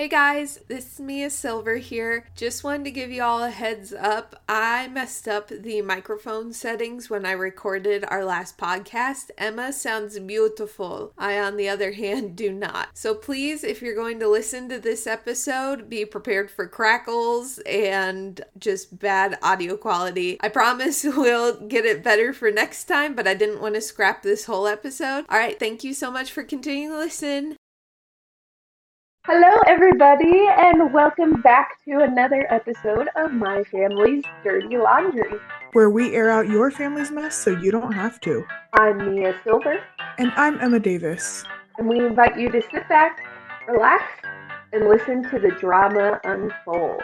Hey guys, this is Mia Silver here. Just wanted to give you all a heads up. I messed up the microphone settings when I recorded our last podcast. Emma sounds beautiful. I, on the other hand, do not. So please, if you're going to listen to this episode, be prepared for crackles and just bad audio quality. I promise we'll get it better for next time, but I didn't want to scrap this whole episode. All right, thank you so much for continuing to listen. Hello, everybody, and welcome back to another episode of My Family's Dirty Laundry, where we air out your family's mess so you don't have to. I'm Mia Silver. And I'm Emma Davis. And we invite you to sit back, relax, and listen to the drama unfold.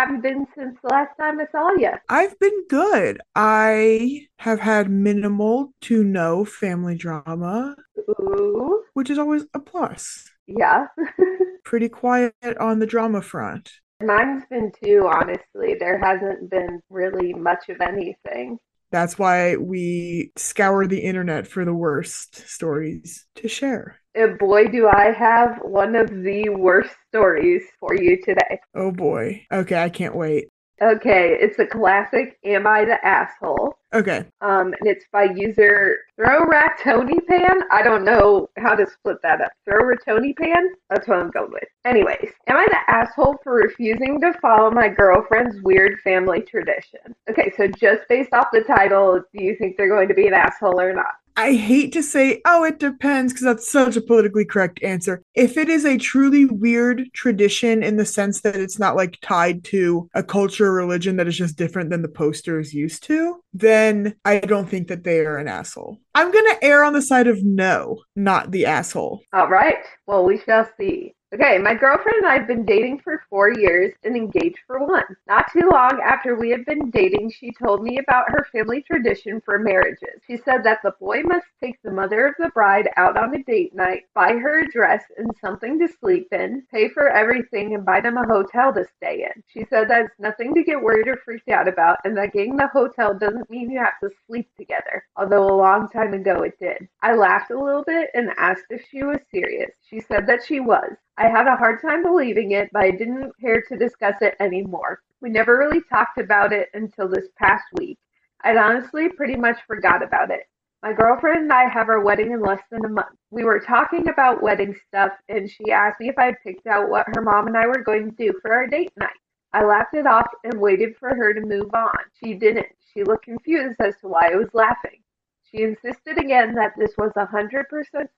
Have you been since the last time I saw you? I've been good. I have had minimal to no family drama, Ooh. which is always a plus. Yeah. Pretty quiet on the drama front. Mine's been too, honestly. There hasn't been really much of anything. That's why we scour the internet for the worst stories to share. And boy, do I have one of the worst stories for you today. Oh boy. Okay, I can't wait. Okay, it's a classic Am I the Asshole? Okay. Um, and it's by user Throw Ratoni Pan. I don't know how to split that up. Throw Ratoni Pan? That's what I'm going with. Anyways, am I the asshole for refusing to follow my girlfriend's weird family tradition? Okay, so just based off the title, do you think they're going to be an asshole or not? I hate to say, oh, it depends, because that's such a politically correct answer. If it is a truly weird tradition in the sense that it's not like tied to a culture or religion that is just different than the poster is used to, then I don't think that they are an asshole. I'm going to err on the side of no, not the asshole. All right. Well, we shall see. Okay, my girlfriend and I have been dating for four years and engaged for one. Not too long after we had been dating, she told me about her family tradition for marriages. She said that the boy must take the mother of the bride out on a date night, buy her a dress and something to sleep in, pay for everything, and buy them a hotel to stay in. She said that it's nothing to get worried or freaked out about, and that getting the hotel doesn't mean you have to sleep together, although a long time ago it did. I laughed a little bit and asked if she was serious. She said that she was. I had a hard time believing it, but I didn't care to discuss it anymore. We never really talked about it until this past week. I'd honestly pretty much forgot about it. My girlfriend and I have our wedding in less than a month. We were talking about wedding stuff, and she asked me if I'd picked out what her mom and I were going to do for our date night. I laughed it off and waited for her to move on. She didn't. She looked confused as to why I was laughing. She insisted again that this was a 100%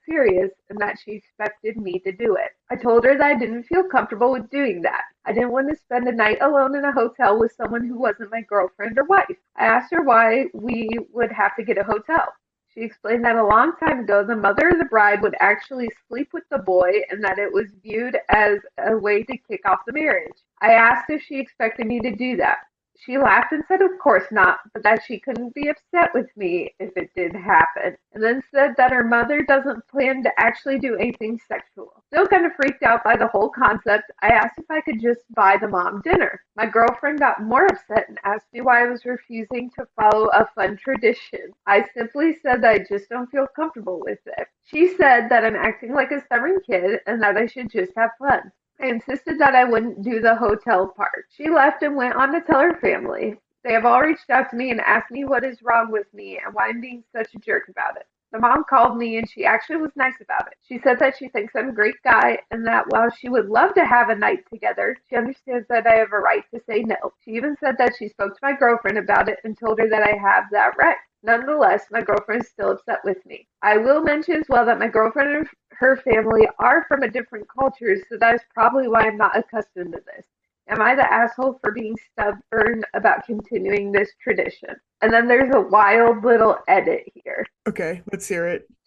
serious and that she expected me to do it. I told her that I didn't feel comfortable with doing that. I didn't want to spend a night alone in a hotel with someone who wasn't my girlfriend or wife. I asked her why we would have to get a hotel. She explained that a long time ago, the mother of the bride would actually sleep with the boy and that it was viewed as a way to kick off the marriage. I asked if she expected me to do that. She laughed and said, Of course not, but that she couldn't be upset with me if it did happen, and then said that her mother doesn't plan to actually do anything sexual. Still kind of freaked out by the whole concept, I asked if I could just buy the mom dinner. My girlfriend got more upset and asked me why I was refusing to follow a fun tradition. I simply said that I just don't feel comfortable with it. She said that I'm acting like a stubborn kid and that I should just have fun. Insisted that I wouldn't do the hotel part. She left and went on to tell her family. They have all reached out to me and asked me what is wrong with me and why I'm being such a jerk about it. The mom called me and she actually was nice about it. She said that she thinks I'm a great guy and that while she would love to have a night together, she understands that I have a right to say no. She even said that she spoke to my girlfriend about it and told her that I have that right. Nonetheless, my girlfriend is still upset with me. I will mention as well that my girlfriend and her family are from a different culture, so that is probably why I'm not accustomed to this. Am I the asshole for being stubborn about continuing this tradition? And then there's a wild little edit here. Okay, let's hear it.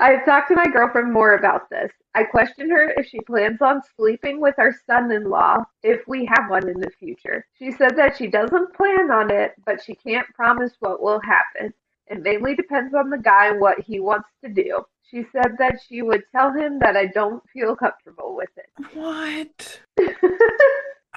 I've talked to my girlfriend more about this. I questioned her if she plans on sleeping with our son in law if we have one in the future. She said that she doesn't plan on it, but she can't promise what will happen. It mainly depends on the guy and what he wants to do. She said that she would tell him that I don't feel comfortable with it. What?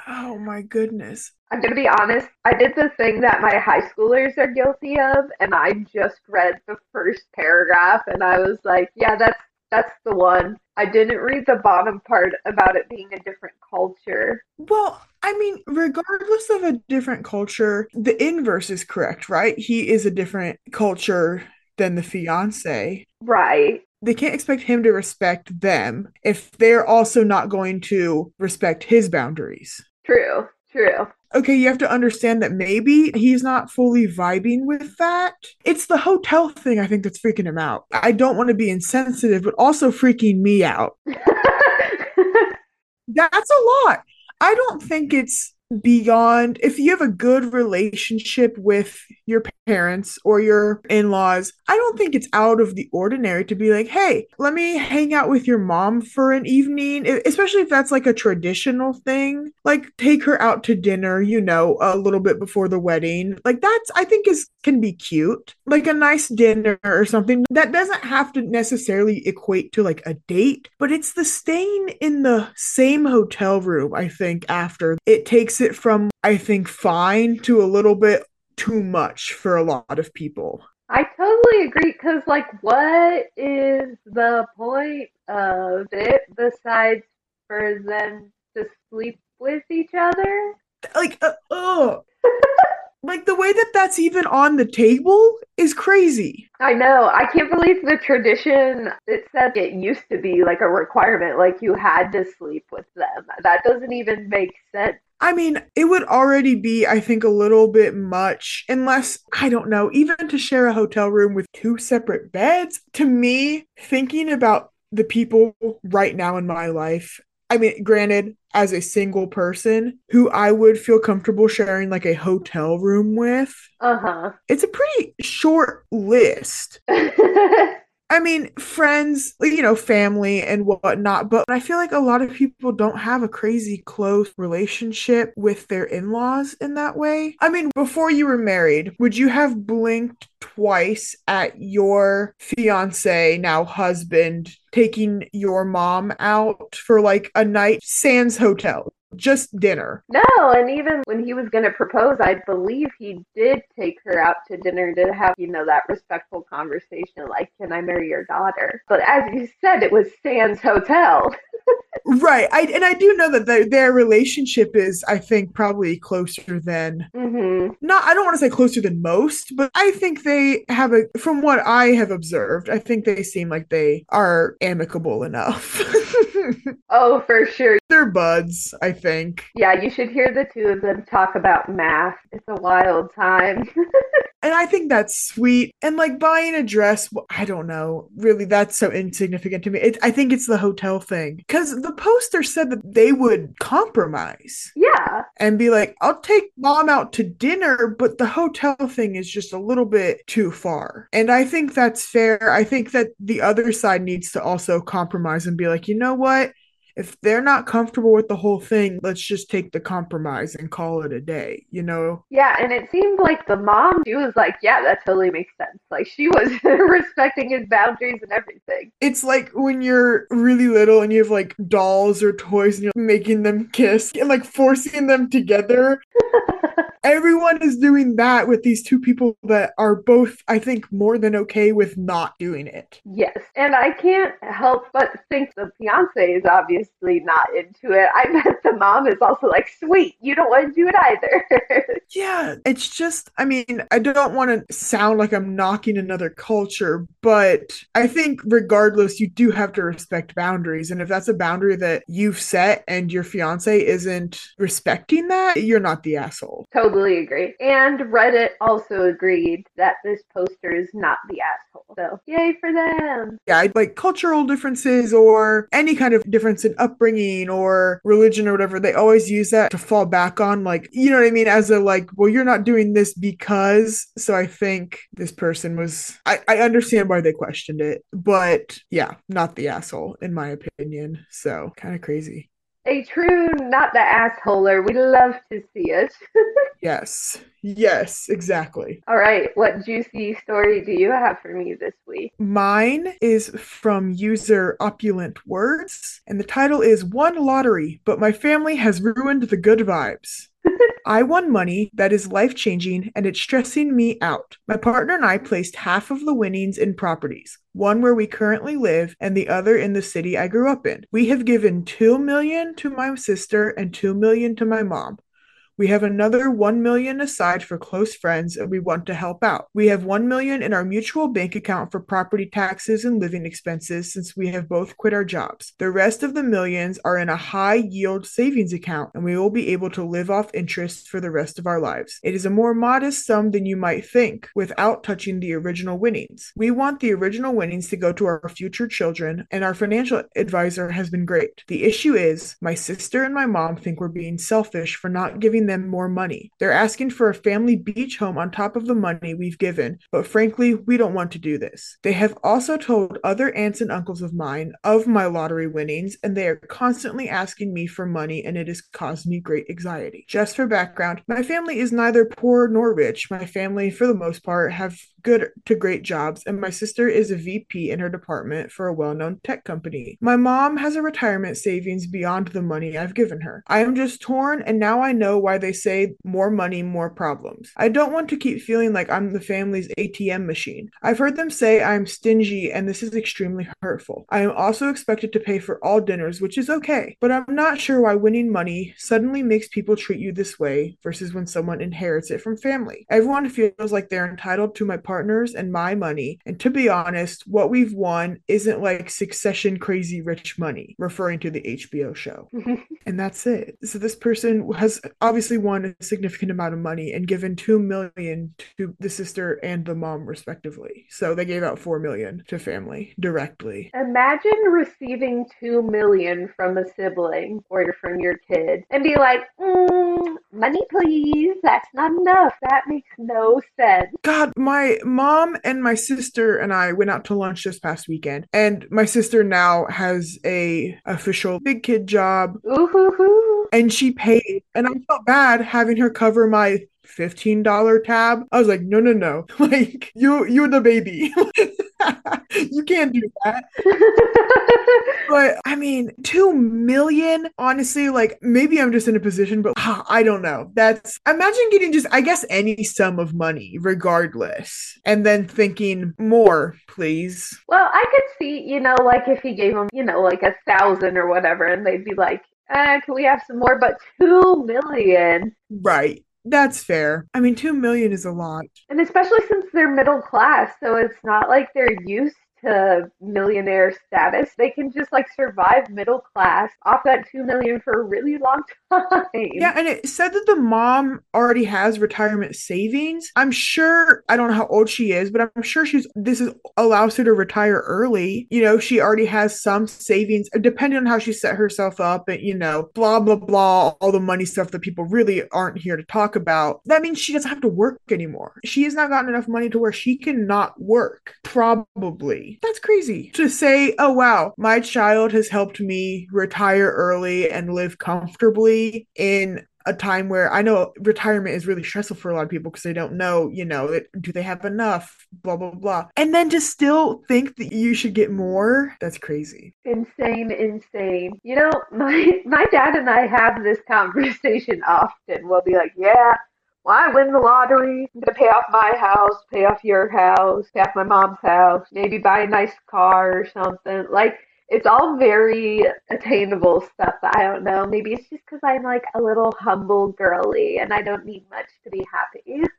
Oh my goodness. I'm going to be honest. I did the thing that my high schoolers are guilty of, and I just read the first paragraph, and I was like, yeah, that's that's the one. I didn't read the bottom part about it being a different culture. Well, I mean, regardless of a different culture, the inverse is correct, right? He is a different culture than the fiance. Right. They can't expect him to respect them if they're also not going to respect his boundaries. True. True. Okay, you have to understand that maybe he's not fully vibing with that. It's the hotel thing, I think, that's freaking him out. I don't want to be insensitive, but also freaking me out. that's a lot. I don't think it's beyond if you have a good relationship with your parents or your in-laws i don't think it's out of the ordinary to be like hey let me hang out with your mom for an evening especially if that's like a traditional thing. Like take her out to dinner you know a little bit before the wedding. Like that's i think is can be cute. Like a nice dinner or something. That doesn't have to necessarily equate to like a date but it's the staying in the same hotel room i think after it takes it from I think fine to a little bit too much for a lot of people. I totally agree because, like, what is the point of it besides for them to sleep with each other? Like, uh, oh, like the way that that's even on the table is crazy. I know. I can't believe the tradition. It said it used to be like a requirement, like you had to sleep with them. That doesn't even make sense. I mean, it would already be, I think, a little bit much, unless, I don't know, even to share a hotel room with two separate beds. To me, thinking about the people right now in my life, I mean, granted, as a single person who I would feel comfortable sharing like a hotel room with. Uh huh. It's a pretty short list. I mean, friends, you know, family and whatnot, but I feel like a lot of people don't have a crazy close relationship with their in laws in that way. I mean, before you were married, would you have blinked twice at your fiance, now husband, taking your mom out for like a night sans hotel? Just dinner. No, and even when he was going to propose, I believe he did take her out to dinner to have, you know, that respectful conversation like, can I marry your daughter? But as you said, it was sans hotel. right. I and I do know that the, their relationship is, I think, probably closer than mm-hmm. not. I don't want to say closer than most, but I think they have a. From what I have observed, I think they seem like they are amicable enough. oh, for sure. They're buds, I think. Yeah, you should hear the two of them talk about math. It's a wild time. and I think that's sweet. And like buying a dress, I don't know. Really, that's so insignificant to me. It, I think it's the hotel thing because the poster said that they would compromise. Yeah. And be like, I'll take mom out to dinner, but the hotel thing is just a little bit too far. And I think that's fair. I think that the other side needs to also compromise and be like, you know what? If they're not comfortable with the whole thing, let's just take the compromise and call it a day, you know? Yeah, and it seemed like the mom, she was like, yeah, that totally makes sense. Like she was respecting his boundaries and everything. It's like when you're really little and you have like dolls or toys and you're making them kiss and like forcing them together. Everyone is doing that with these two people that are both, I think, more than okay with not doing it. Yes. And I can't help but think the fiance is obviously not into it. I bet the mom is also like, sweet, you don't want to do it either. yeah. It's just, I mean, I don't want to sound like I'm knocking another culture, but I think regardless, you do have to respect boundaries. And if that's a boundary that you've set and your fiance isn't respecting that, you're not the asshole. Totally totally agree. And Reddit also agreed that this poster is not the asshole. So, yay for them. Yeah, like cultural differences or any kind of difference in upbringing or religion or whatever, they always use that to fall back on. Like, you know what I mean? As a, like, well, you're not doing this because. So I think this person was, I, I understand why they questioned it, but yeah, not the asshole, in my opinion. So kind of crazy. A true, not the assholer. We love to see it. yes. Yes, exactly. All right. What juicy story do you have for me this week? Mine is from user Opulent Words, and the title is Won Lottery, but my family has ruined the good vibes. I won money that is life changing and it's stressing me out. My partner and I placed half of the winnings in properties, one where we currently live and the other in the city I grew up in. We have given 2 million to my sister and 2 million to my mom. We have another 1 million aside for close friends and we want to help out. We have 1 million in our mutual bank account for property taxes and living expenses since we have both quit our jobs. The rest of the millions are in a high yield savings account and we will be able to live off interest for the rest of our lives. It is a more modest sum than you might think without touching the original winnings. We want the original winnings to go to our future children and our financial advisor has been great. The issue is my sister and my mom think we're being selfish for not giving them more money. They're asking for a family beach home on top of the money we've given, but frankly, we don't want to do this. They have also told other aunts and uncles of mine of my lottery winnings, and they are constantly asking me for money, and it has caused me great anxiety. Just for background, my family is neither poor nor rich. My family, for the most part, have good to great jobs, and my sister is a VP in her department for a well known tech company. My mom has a retirement savings beyond the money I've given her. I am just torn, and now I know why they say more money, more problems. I don't want to keep feeling like I'm the family's ATM machine. I've heard them say I'm stingy, and this is extremely hurtful. I am also expected to pay for all dinners, which is okay, but I'm not sure why winning money suddenly makes people treat you this way versus when someone inherits it from family. Everyone feels like they're entitled to my partners and my money, and to be honest, what we've won isn't like succession crazy rich money, referring to the HBO show. and that's it. So this person has obviously won a significant amount of money and given 2 million to the sister and the mom respectively. So they gave out 4 million to family directly. Imagine receiving 2 million from a sibling or from your kid and be like, mm, money please. That's not enough. That makes no sense. God, my mom and my sister and I went out to lunch this past weekend, and my sister now has a official big kid job. Ooh-hoo-hoo. And she paid, and I felt bad having her cover my $15 tab. I was like, no, no, no. Like you you're the baby. you can't do that. but I mean, 2 million, honestly, like maybe I'm just in a position, but uh, I don't know. That's imagine getting just, I guess, any sum of money, regardless, and then thinking more, please. Well, I could see, you know, like if he gave them, you know, like a thousand or whatever, and they'd be like, uh, can we have some more? But two million. Right. That's fair. I mean, 2 million is a lot. And especially since they're middle class, so it's not like they're used to millionaire status. They can just like survive middle class off that 2 million for a really long time. Yeah, and it said that the mom already has retirement savings. I'm sure I don't know how old she is, but I'm sure she's this is allows her to retire early. You know, she already has some savings depending on how she set herself up and you know, blah blah blah, all the money stuff that people really aren't here to talk about. That means she doesn't have to work anymore. She has not gotten enough money to where she cannot work. Probably. That's crazy. To say, "Oh wow, my child has helped me retire early and live comfortably in a time where I know retirement is really stressful for a lot of people because they don't know, you know, that, do they have enough, blah, blah, blah. And then to still think that you should get more, that's crazy. Insane, insane. You know, my my dad and I have this conversation often. We'll be like, yeah, well, I win the lottery. I'm gonna pay off my house, pay off your house, pay off my mom's house, maybe buy a nice car or something. Like it's all very attainable stuff. I don't know. Maybe it's just because I'm like a little humble girly and I don't need much to be happy.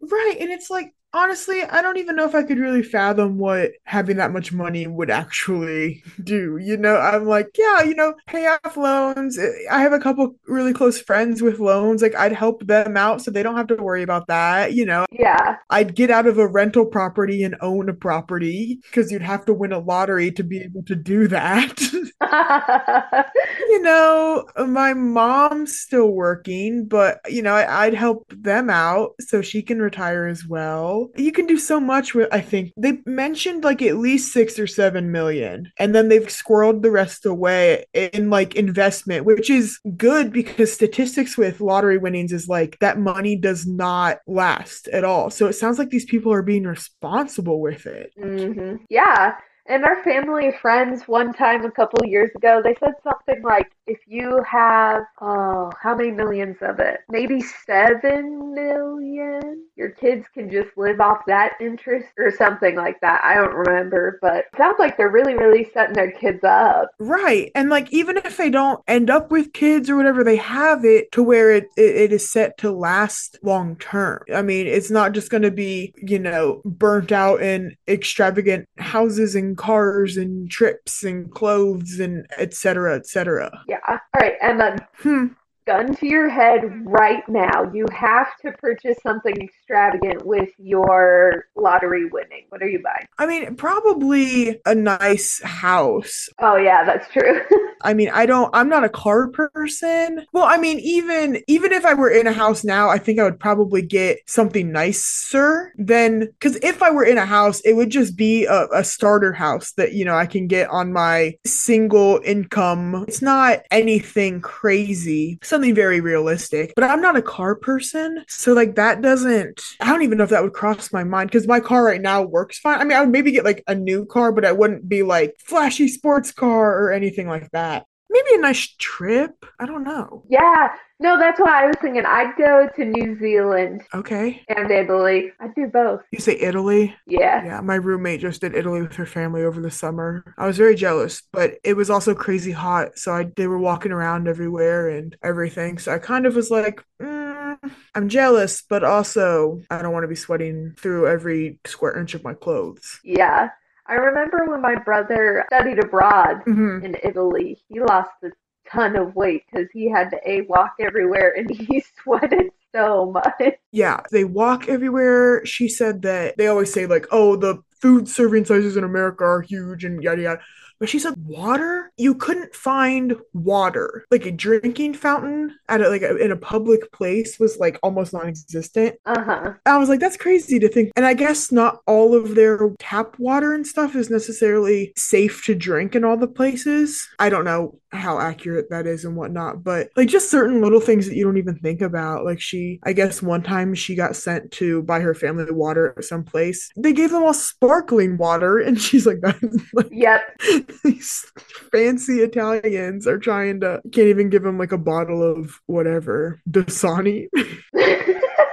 Right. And it's like, honestly, I don't even know if I could really fathom what having that much money would actually do. You know, I'm like, yeah, you know, pay off loans. I have a couple really close friends with loans. Like, I'd help them out so they don't have to worry about that. You know, Yeah. I'd get out of a rental property and own a property because you'd have to win a lottery to be able to do that. you know, my mom's still working, but, you know, I, I'd help them out so she can retire as well. You can do so much with, I think. They mentioned like at least six or seven million, and then they've squirreled the rest away in like investment, which is good because statistics with lottery winnings is like that money does not last at all. So it sounds like these people are being responsible with it. hmm Yeah. And our family friends, one time a couple years ago, they said something like, if you have, oh, how many millions of it? Maybe seven million? Your kids can just live off that interest or something like that. I don't remember, but sounds like they're really, really setting their kids up. Right. And like even if they don't end up with kids or whatever, they have it to where it it, it is set to last long term. I mean, it's not just going to be, you know, burnt out in extravagant houses and cars and trips and clothes and etc. cetera, et cetera. Yeah. All right, Emma, Hmm. Gun to your head right now. You have to purchase something extravagant with your lottery winning. What are you buying? I mean, probably a nice house. Oh, yeah, that's true. I mean, I don't I'm not a car person. Well, I mean, even even if I were in a house now, I think I would probably get something nicer than cuz if I were in a house, it would just be a, a starter house that, you know, I can get on my single income. It's not anything crazy, something very realistic. But I'm not a car person, so like that doesn't I don't even know if that would cross my mind cuz my car right now works fine. I mean, I would maybe get like a new car, but I wouldn't be like flashy sports car or anything like that. Maybe a nice trip. I don't know. yeah, no, that's why I was thinking I'd go to New Zealand Okay. and Italy. I'd do both. You say Italy? Yeah. Yeah, my roommate just did Italy with her family over the summer. I was very jealous, but it was also crazy hot. So I they were walking around everywhere and everything. So I kind of was like, mm, I'm jealous, but also I don't want to be sweating through every square inch of my clothes. Yeah. I remember when my brother studied abroad hmm in Italy, he lost a ton of weight because he had to A walk everywhere and he sweated so much. Yeah, they walk everywhere. She said that they always say, like, oh, the food serving sizes in America are huge and yada yada. But she said water, you couldn't find water. Like a drinking fountain at a, like a, in a public place was like almost non-existent. Uh huh. I was like, that's crazy to think. And I guess not all of their tap water and stuff is necessarily safe to drink in all the places. I don't know how accurate that is and whatnot, but like just certain little things that you don't even think about. Like she, I guess one time she got sent to buy her family water at some place. They gave them all sparkling water, and she's like, that's like Yep. these fancy Italians are trying to can't even give them like a bottle of whatever Dasani.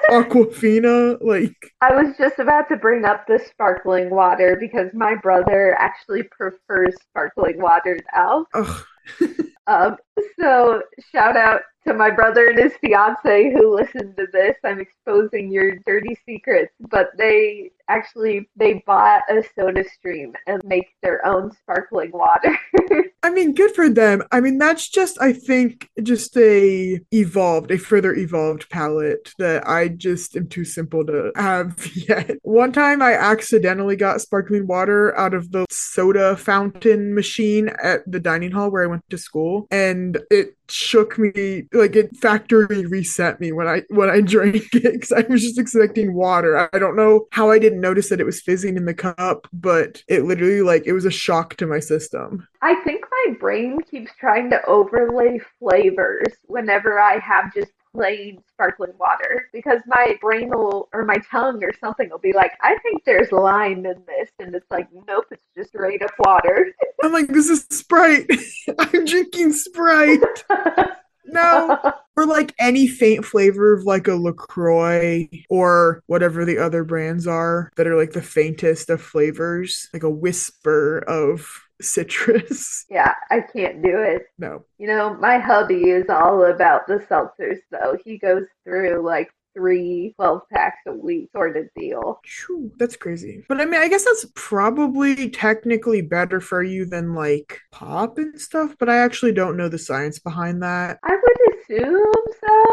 Aquafina, like I was just about to bring up the sparkling water because my brother actually prefers sparkling water now. Um, so shout out to my brother and his fiance who listened to this. I'm exposing your dirty secrets, but they actually they bought a SodaStream and make their own sparkling water. I mean, good for them. I mean, that's just I think just a evolved, a further evolved palate that I just am too simple to have yet. One time I accidentally got sparkling water out of the soda fountain machine at the dining hall where I went to school, and it shook me like it factory reset me when I when I drank it because I was just expecting water. I don't know how I didn't notice that it was fizzing in the cup, but it literally like it was a shock to my system. I think my brain keeps trying to overlay flavors whenever I have just plain sparkling water because my brain will or my tongue or something will be like, I think there's lime in this and it's like, nope, it's just straight up water. I'm like, this is Sprite. I'm drinking Sprite. No. Or like any faint flavor of like a LaCroix or whatever the other brands are that are like the faintest of flavors, like a whisper of citrus. yeah, I can't do it. No. You know, my hubby is all about the seltzers though. He goes through like three 12 packs a week sort of deal. Phew, that's crazy. But I mean, I guess that's probably technically better for you than like pop and stuff, but I actually don't know the science behind that. I would assume so.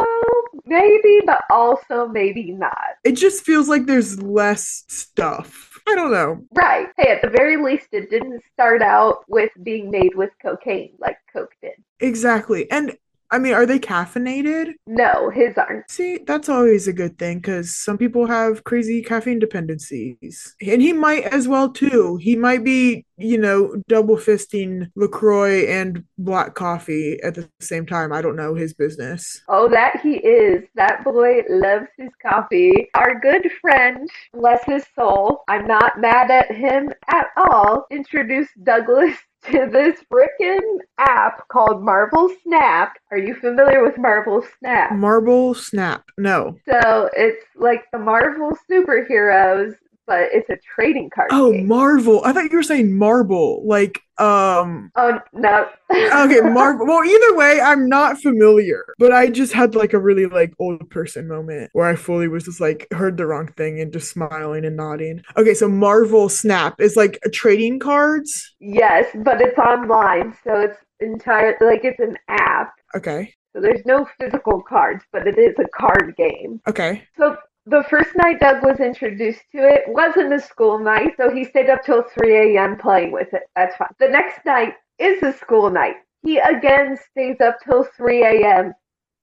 Maybe, but also maybe not. It just feels like there's less stuff. I don't know. Right. Hey, at the very least, it didn't start out with being made with cocaine like Coke did. Exactly. And I mean, are they caffeinated? No, his aren't. See, that's always a good thing because some people have crazy caffeine dependencies. And he might as well too. He might be, you know, double fisting LaCroix and black coffee at the same time. I don't know his business. Oh, that he is. That boy loves his coffee. Our good friend, bless his soul, I'm not mad at him at all, introduced Douglas to this frickin' app called Marvel Snap. Are you familiar with Marvel Snap? Marvel Snap. No. So it's like the Marvel superheroes, but it's a trading card Oh, game. Marvel. I thought you were saying marble. Like, um, oh no. okay, Marvel. Well, either way, I'm not familiar, but I just had like a really like old person moment where I fully was just like heard the wrong thing and just smiling and nodding. Okay, so Marvel Snap is like trading cards. yes, but it's online, so it's entire like it's an app. Okay, So there's no physical cards, but it is a card game. okay, So the first night Doug was introduced to it wasn't a school night, so he stayed up till 3 a.m. playing with it. That's fine. The next night is a school night. He again stays up till 3 a.m.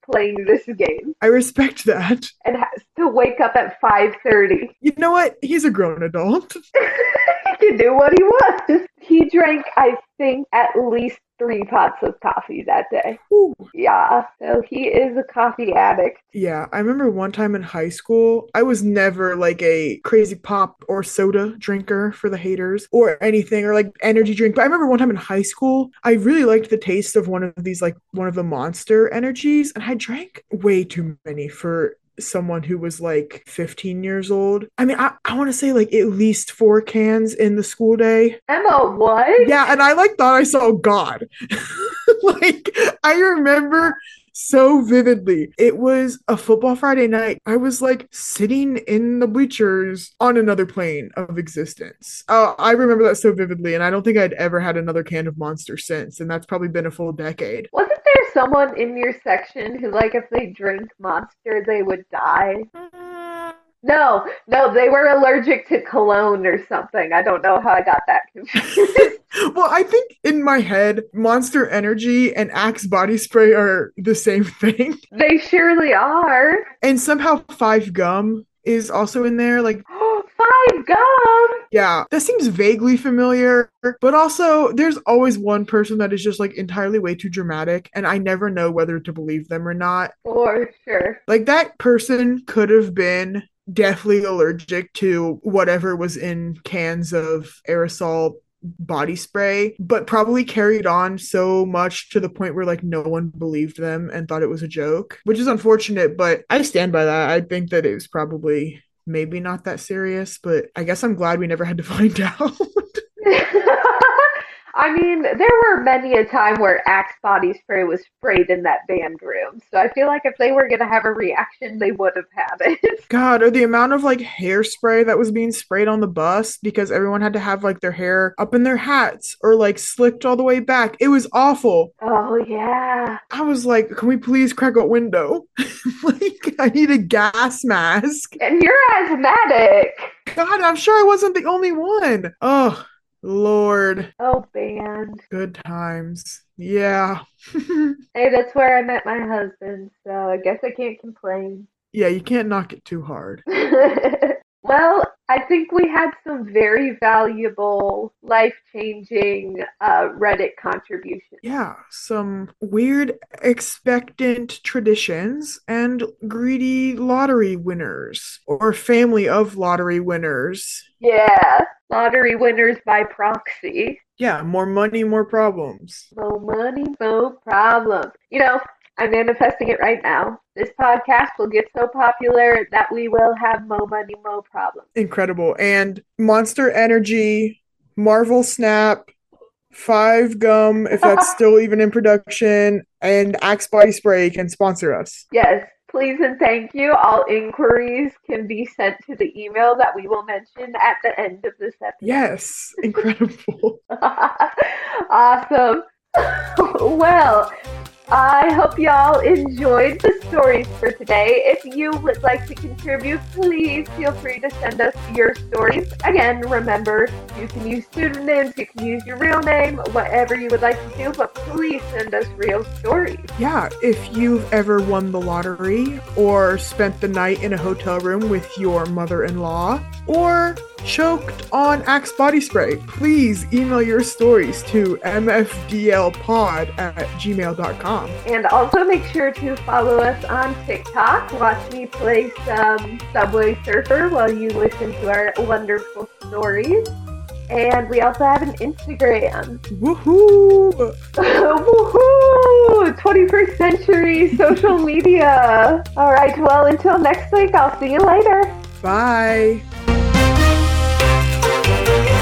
playing this game I respect that. and has to wake up at 5:30. You know what? He's a grown adult. do what he wants. He drank, I think, at least three pots of coffee that day. Ooh. Yeah, so he is a coffee addict. Yeah, I remember one time in high school, I was never like a crazy pop or soda drinker for the haters or anything or like energy drink. But I remember one time in high school, I really liked the taste of one of these, like one of the monster energies, and I drank way too many for someone who was like 15 years old. I mean, I, I want to say like at least four cans in the school day. Emma, what? Yeah, and I like thought I saw God. like I remember so vividly. It was a football Friday night. I was like sitting in the bleachers on another plane of existence. Oh, I remember that so vividly, and I don't think I'd ever had another can of Monster since, and that's probably been a full decade. Wasn't someone in your section who, like, if they drink Monster, they would die? No, no, they were allergic to cologne or something. I don't know how I got that confused. well, I think in my head, Monster Energy and Axe body spray are the same thing. they surely are. And somehow Five Gum is also in there. Like, Five gum. yeah, that seems vaguely familiar. But also, there's always one person that is just like entirely way too dramatic, and I never know whether to believe them or not. For sure. Like, that person could have been deathly allergic to whatever was in cans of aerosol body spray, but probably carried on so much to the point where like no one believed them and thought it was a joke, which is unfortunate, but I stand by that. I think that it was probably maybe not that serious, but I guess I'm glad we never had to find out. I mean, there were many a time where Axe body spray was sprayed in that band room. So I feel like if they were going to have a reaction, they would have had it. God, or the amount of like hairspray that was being sprayed on the bus because everyone had to have like their hair up in their hats or like slicked all the way back. It was awful. Oh, yeah. I was like, can we please crack a window? like, I need a gas mask. And you're asthmatic. God, I'm sure I wasn't the only one. Oh, Lord. Oh, band. Good times. Yeah. Hey, that's where I met my husband, so I guess I can't complain. yeah, you can't knock it too hard. well, I think we had some very valuable, life changing uh, Reddit contributions. Yeah, some weird expectant traditions and greedy lottery winners or family of lottery winners. Yeah, lottery winners by proxy. Yeah, more money, more problems. More money, more problem. You know, I'm manifesting it right now. This podcast will get so popular that we will have mo money, mo problem. Incredible. And Monster Energy, Marvel Snap, Five Gum, if that's still even in production, and Axe Body Spray can sponsor us. Yes, please and thank you. All inquiries can be sent to the email that we will mention at the end of this episode. Yes, incredible. awesome. well, I hope y'all enjoyed the stories for today. If you would like to contribute, please feel free to send us your stories. Again, remember, you can use pseudonyms, you can use your real name, whatever you would like to do, but please send us real stories. Yeah, if you've ever won the lottery or spent the night in a hotel room with your mother in law or choked on Axe body spray, please email your stories to mfdlpod at gmail.com. And also make sure to follow us on TikTok. Watch me play some Subway Surfer while you listen to our wonderful stories. And we also have an Instagram. Woohoo! Woohoo! 21st century social media. All right, well, until next week, I'll see you later. Bye. Thank you.